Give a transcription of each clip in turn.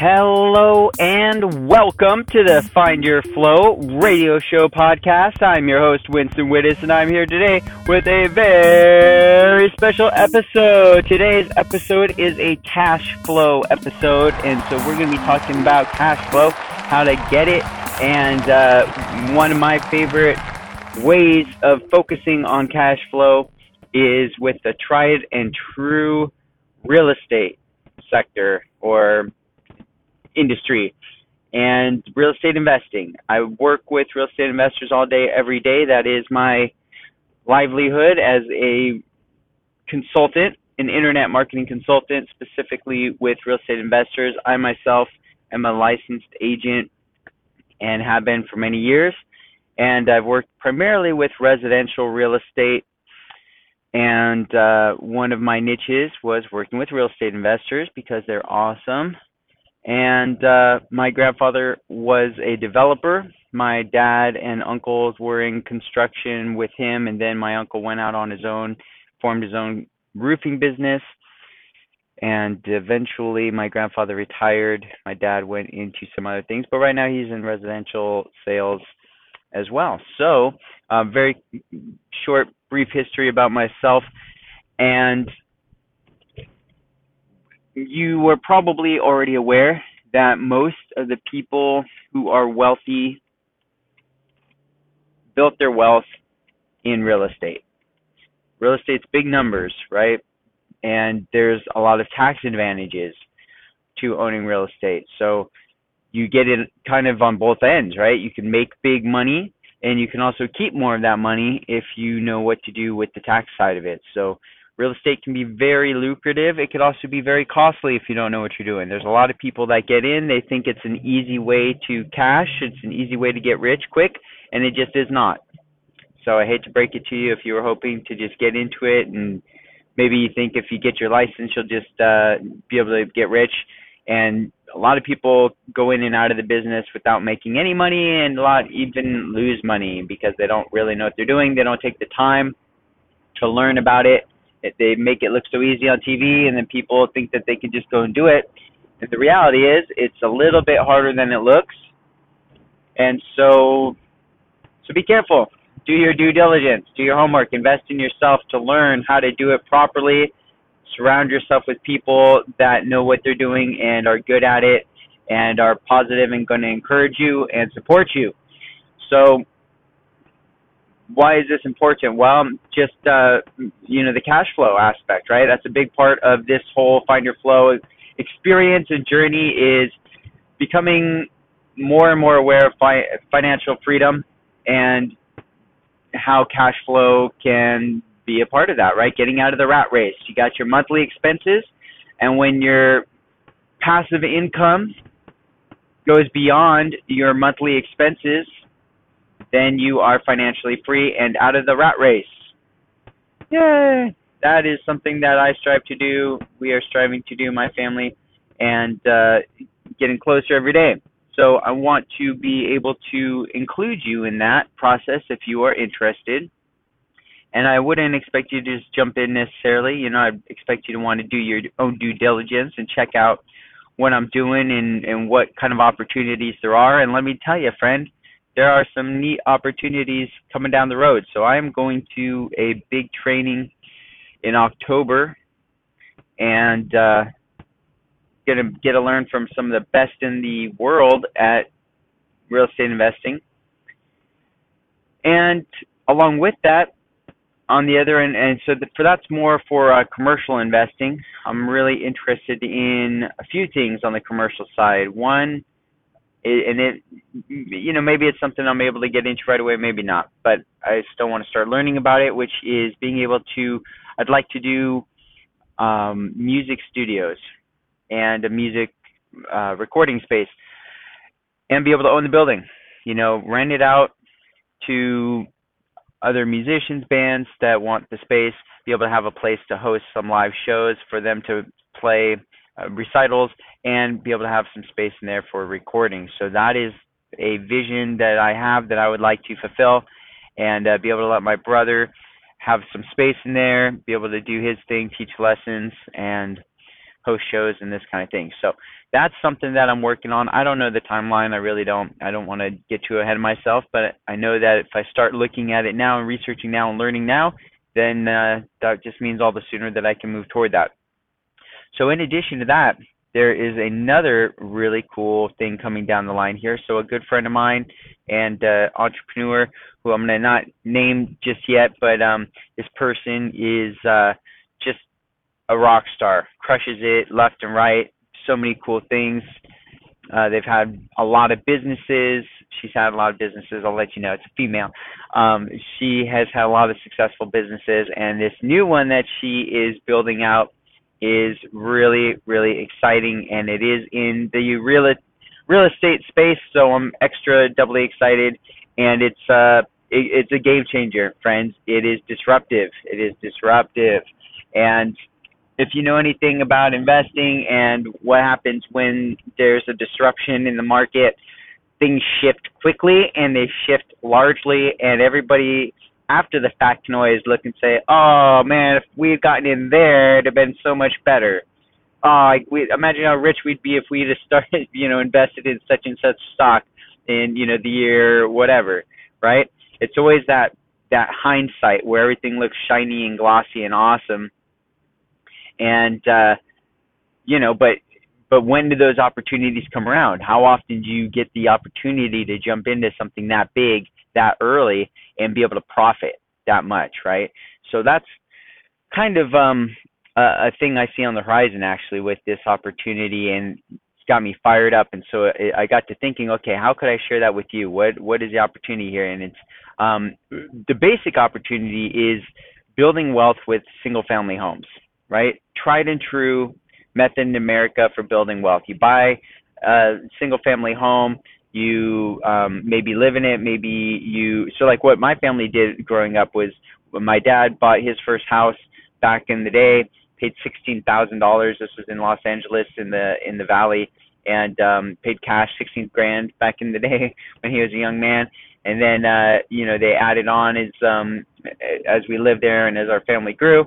Hello and welcome to the Find Your Flow radio show podcast. I'm your host, Winston Widdes, and I'm here today with a very special episode. Today's episode is a cash flow episode, and so we're going to be talking about cash flow, how to get it, and uh, one of my favorite ways of focusing on cash flow is with the tried and true real estate industry and real estate investing. I work with real estate investors all day, every day. That is my livelihood as a consultant, an internet marketing consultant, specifically with real estate investors. I myself am a licensed agent and have been for many years. And I've worked primarily with residential real estate. And uh, one of my niches was working with real estate investors because they're awesome and uh, my grandfather was a developer. My dad and uncles were in construction with him, and then my uncle went out on his own, formed his own roofing business. And eventually, my grandfather retired. My dad went into some other things, but right now he's in residential sales as well. So, uh, very short, brief history about myself. And you were probably already aware that most of the people who are wealthy built their wealth in real estate. Real estate's big numbers, right? And there's a lot of tax advantages to owning real estate. So you get it kind of on both ends, right? You can make big money and you can also keep more of that money if you know what to do with the tax side of it. So real estate can be very lucrative. It could also be very costly if you don't know what you're doing. There's a lot of people that get in, they think it's an easy way to cash, it's an easy way to get rich quick, and it just is not. So I hate to break it to you if you were hoping to just get into it and maybe you think if you get your license you'll just uh be able to get rich and a lot of people go in and out of the business without making any money and a lot even lose money because they don't really know what they're doing. They don't take the time to learn about it they make it look so easy on TV, and then people think that they can just go and do it. And the reality is, it's a little bit harder than it looks. And so, so be careful. Do your due diligence. Do your homework. Invest in yourself to learn how to do it properly. Surround yourself with people that know what they're doing and are good at it and are positive and going to encourage you and support you. So why is this important? Well, just uh, you know the cash flow aspect, right? That's a big part of this whole find your flow experience and journey is becoming more and more aware of fi- financial freedom and how cash flow can be a part of that, right? Getting out of the rat race. You got your monthly expenses, and when your passive income goes beyond your monthly expenses, then you are financially free and out of the rat race. Yay! That is something that I strive to do. We are striving to do, my family, and uh, getting closer every day. So I want to be able to include you in that process if you are interested. And I wouldn't expect you to just jump in necessarily. You know, I expect you to want to do your own due diligence and check out what I'm doing and, and what kind of opportunities there are. And let me tell you, friend, there are some neat opportunities coming down the road. So I'm going to a big training in October and uh, gonna get to learn from some of the best in the world at real estate investing. And along with that, on the other end, and so the, for that's more for uh, commercial investing. I'm really interested in a few things on the commercial side. One and it you know maybe it's something i'm able to get into right away maybe not but i still want to start learning about it which is being able to i'd like to do um music studios and a music uh recording space and be able to own the building. You know, rent it out to other musicians, bands that want the space, be able to have a place to host some live shows for them to play uh, recitals, and be able to have some space in there for recording. So that is a vision that I have that I would like to fulfill, and uh, be able to let my brother have some space in there, be able to do his thing, teach lessons, and host shows and this kind of thing. So that's something that I'm working on. I don't know the timeline. I really don't. I don't want to get too ahead of myself, but I know that if I start looking at it now and researching now and learning now, then uh, that just means all the sooner that I can move toward that. So in addition to that, there is another really cool thing coming down the line here. So a good friend of mine and uh, entrepreneur who I'm to not name just yet, but um, this person is uh, just a rock star, crushes it left and right. So many cool things. Uh, they've had a lot of businesses. She's had a lot of businesses. I'll let you know. It's a female. Um, she has had a lot of successful businesses, and this new one that she is building out is really, really exciting, and it is in the real real estate space. So I'm extra doubly excited, and it's uh, it, it's a game changer, friends. It is disruptive. It is disruptive, and if you know anything about investing and what happens when there's a disruption in the market, things shift quickly and they shift largely, and everybody after the fact can always look and say, "Oh man, if we had gotten in there, it'd have been so much better." Oh, we imagine how rich we'd be if we'd have started, you know, invested in such and such stock in, you know, the year whatever, right? It's always that that hindsight where everything looks shiny and glossy and awesome, and uh, you know, but but when do those opportunities come around? How often do you get the opportunity to jump into something that big that early and be able to profit that much, right? So that's kind of um, a, a thing I see on the horizon actually with this opportunity, and it's got me fired up. And so it, I got to thinking, okay, how could I share that with you? What what is the opportunity here? And it's um, the basic opportunity is building wealth with single family homes, right? Tried and true method in America for building wealth. You buy a single family home, you um maybe live in it maybe you so like what my family did growing up was when my dad bought his first house back in the day paid sixteen thousand dollars this was in los angeles in the in the valley and um paid cash sixteen grand back in the day when he was a young man and then uh you know they added on as um as we lived there and as our family grew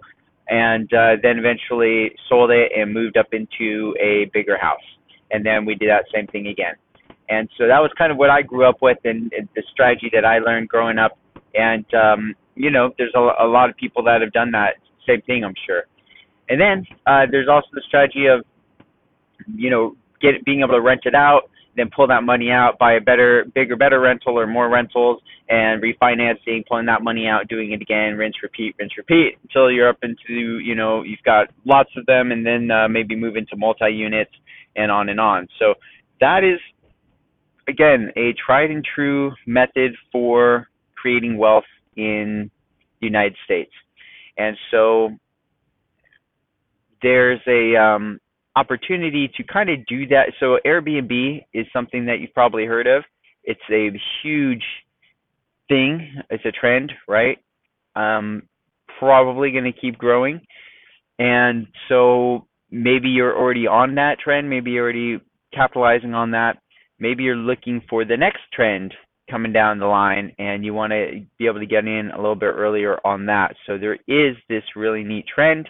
and uh then eventually sold it and moved up into a bigger house and then we did that same thing again and so that was kind of what I grew up with and, and the strategy that I learned growing up. And um, you know, there's a, a lot of people that have done that same thing, I'm sure. And then uh, there's also the strategy of you know get being able to rent it out, then pull that money out, buy a better, bigger, better rental or more rentals, and refinancing, pulling that money out, doing it again, rinse, repeat, rinse, repeat, until you're up into you know you've got lots of them, and then uh, maybe move into multi units and on and on. So that is again, a tried and true method for creating wealth in the United States. And so there's a um, opportunity to kind of do that. So Airbnb is something that you've probably heard of. It's a huge thing. It's a trend, right? Um, probably going to keep growing. And so maybe you're already on that trend. Maybe you're already capitalizing on that maybe you're looking for the next trend coming down the line and you want to be able to get in a little bit earlier on that. So there is this really neat trend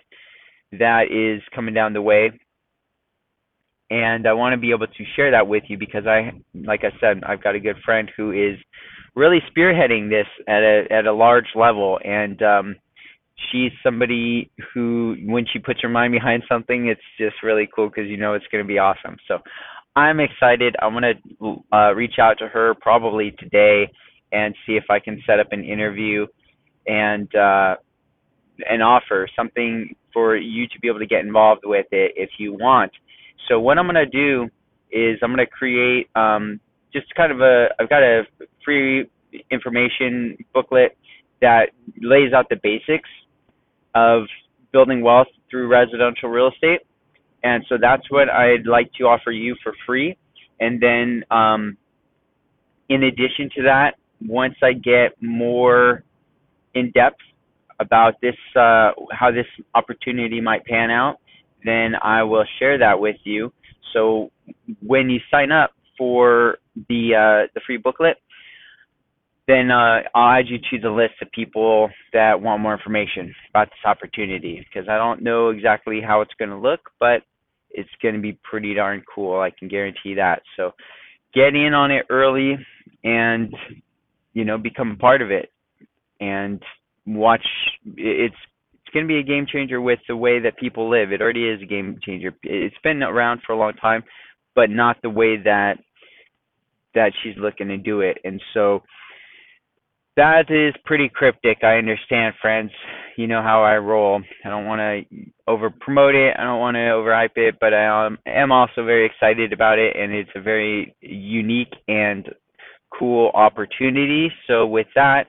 that is coming down the way. And I want to be able to share that with you because I like I said, I've got a good friend who is really spearheading this at a at a large level and um she's somebody who when she puts her mind behind something it's just really cool because you know it's going to be awesome so I'm excited. I'm gonna uh, reach out to her probably today and see if I can set up an interview and uh, and offer something for you to be able to get involved with it if you want. So what I'm gonna do is I'm gonna create um, just kind of a I've got a free information booklet that lays out the basics of building wealth through residential real estate and so that's what I'd like to offer you for free. And then um, in addition to that, once I get more in depth about this, uh, how this opportunity might pan out, then I will share that with you. So when you sign up for the uh, the free booklet, then uh, I'll add you to the list of people that want more information about this opportunity because I don't know exactly how it's going to look, but it's going to be pretty darn cool. I can guarantee that. So get in on it early and you know become a part of it and watch it's it's going to be a game changer with the way that people live. It already is a game changer. It's been around for a long time, but not the way that that she's looking to do it. And so that is pretty cryptic. I understand, friends. You know how I roll. I don't want to over promote it. I don't want to overhype it, but I um, am also very excited about it, and it's a very unique and cool opportunity. So, with that,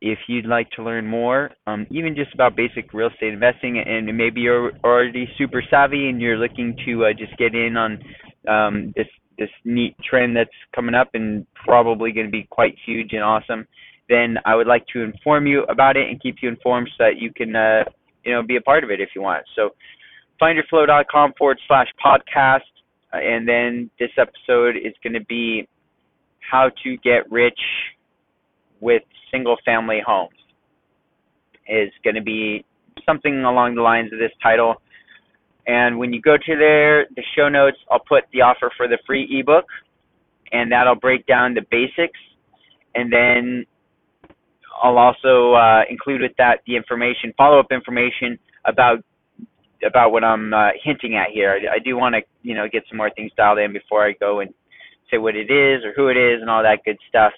if you'd like to learn more, um, even just about basic real estate investing, and maybe you're already super savvy and you're looking to uh, just get in on um, this this neat trend that's coming up and probably going to be quite huge and awesome then I would like to inform you about it and keep you informed so that you can, uh, you know, be a part of it if you want. So findyourflow.com forward slash podcast. Uh, and then this episode is going to be how to get rich with single family homes is going to be something along the lines of this title. And when you go to there, the show notes, I'll put the offer for the free ebook, and that'll break down the basics. And then I'll also uh, include with that the information, follow-up information about about what I'm uh, hinting at here. I, I do want to, you know, get some more things dialed in before I go and say what it is or who it is and all that good stuff.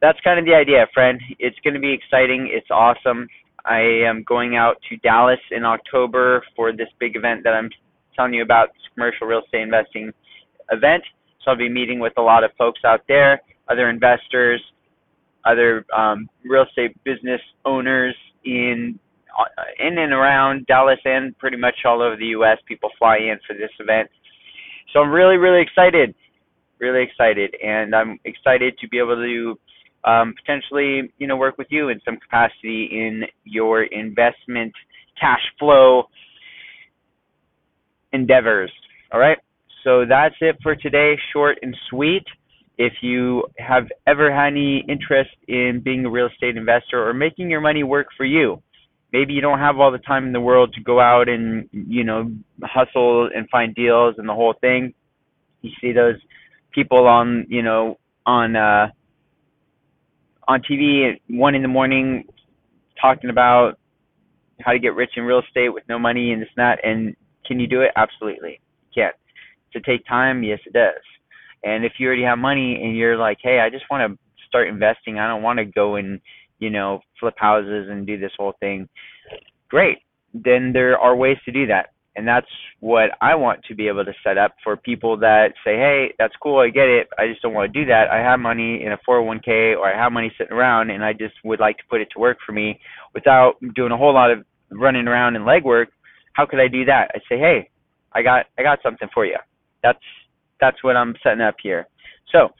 That's kind of the idea, friend. It's going to be exciting. It's awesome. I am going out to Dallas in October for this big event that I'm telling you about, this commercial real estate investing event. So I'll be meeting with a lot of folks out there, other investors, other um, real estate business owners in uh, in and around Dallas and pretty much all over the U.S. People fly in for this event, so I'm really really excited, really excited, and I'm excited to be able to um, potentially you know work with you in some capacity in your investment cash flow endeavors. All right. So that's it for today, short and sweet if you have ever had any interest in being a real estate investor or making your money work for you. Maybe you don't have all the time in the world to go out and, you know, hustle and find deals and the whole thing. You see those people on, you know, on uh on TV at one in the morning talking about how to get rich in real estate with no money and this and that and can you do it? Absolutely. You can. Does it take time? Yes it does and if you already have money and you're like, hey, I just want to start investing, I don't want to go and you know flip houses and do this whole thing. Great. Then there are ways to do that. And that's what I want to be able to set up for people that say, hey, that's cool, I get it. I just don't want to do that. I have money in a 401k or I have money sitting around and I just would like to put it to work for me without doing a whole lot of running around and legwork. How could I do that? I say, hey, I got I got something for you. That's that's what I'm setting up here. So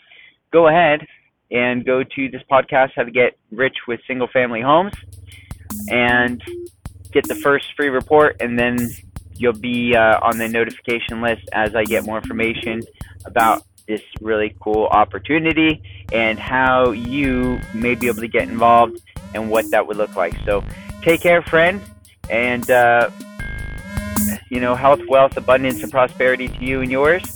go ahead and go to this podcast, How to Get Rich with Single Family Homes, and get the first free report, and then you'll be uh, on the notification list as I get more information about this really cool opportunity and how you may be able to get involved and what that would look like. So take care, friend, and uh, you know, health, wealth, abundance, and prosperity to you and yours.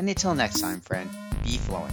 And until next time, friend, be flowing.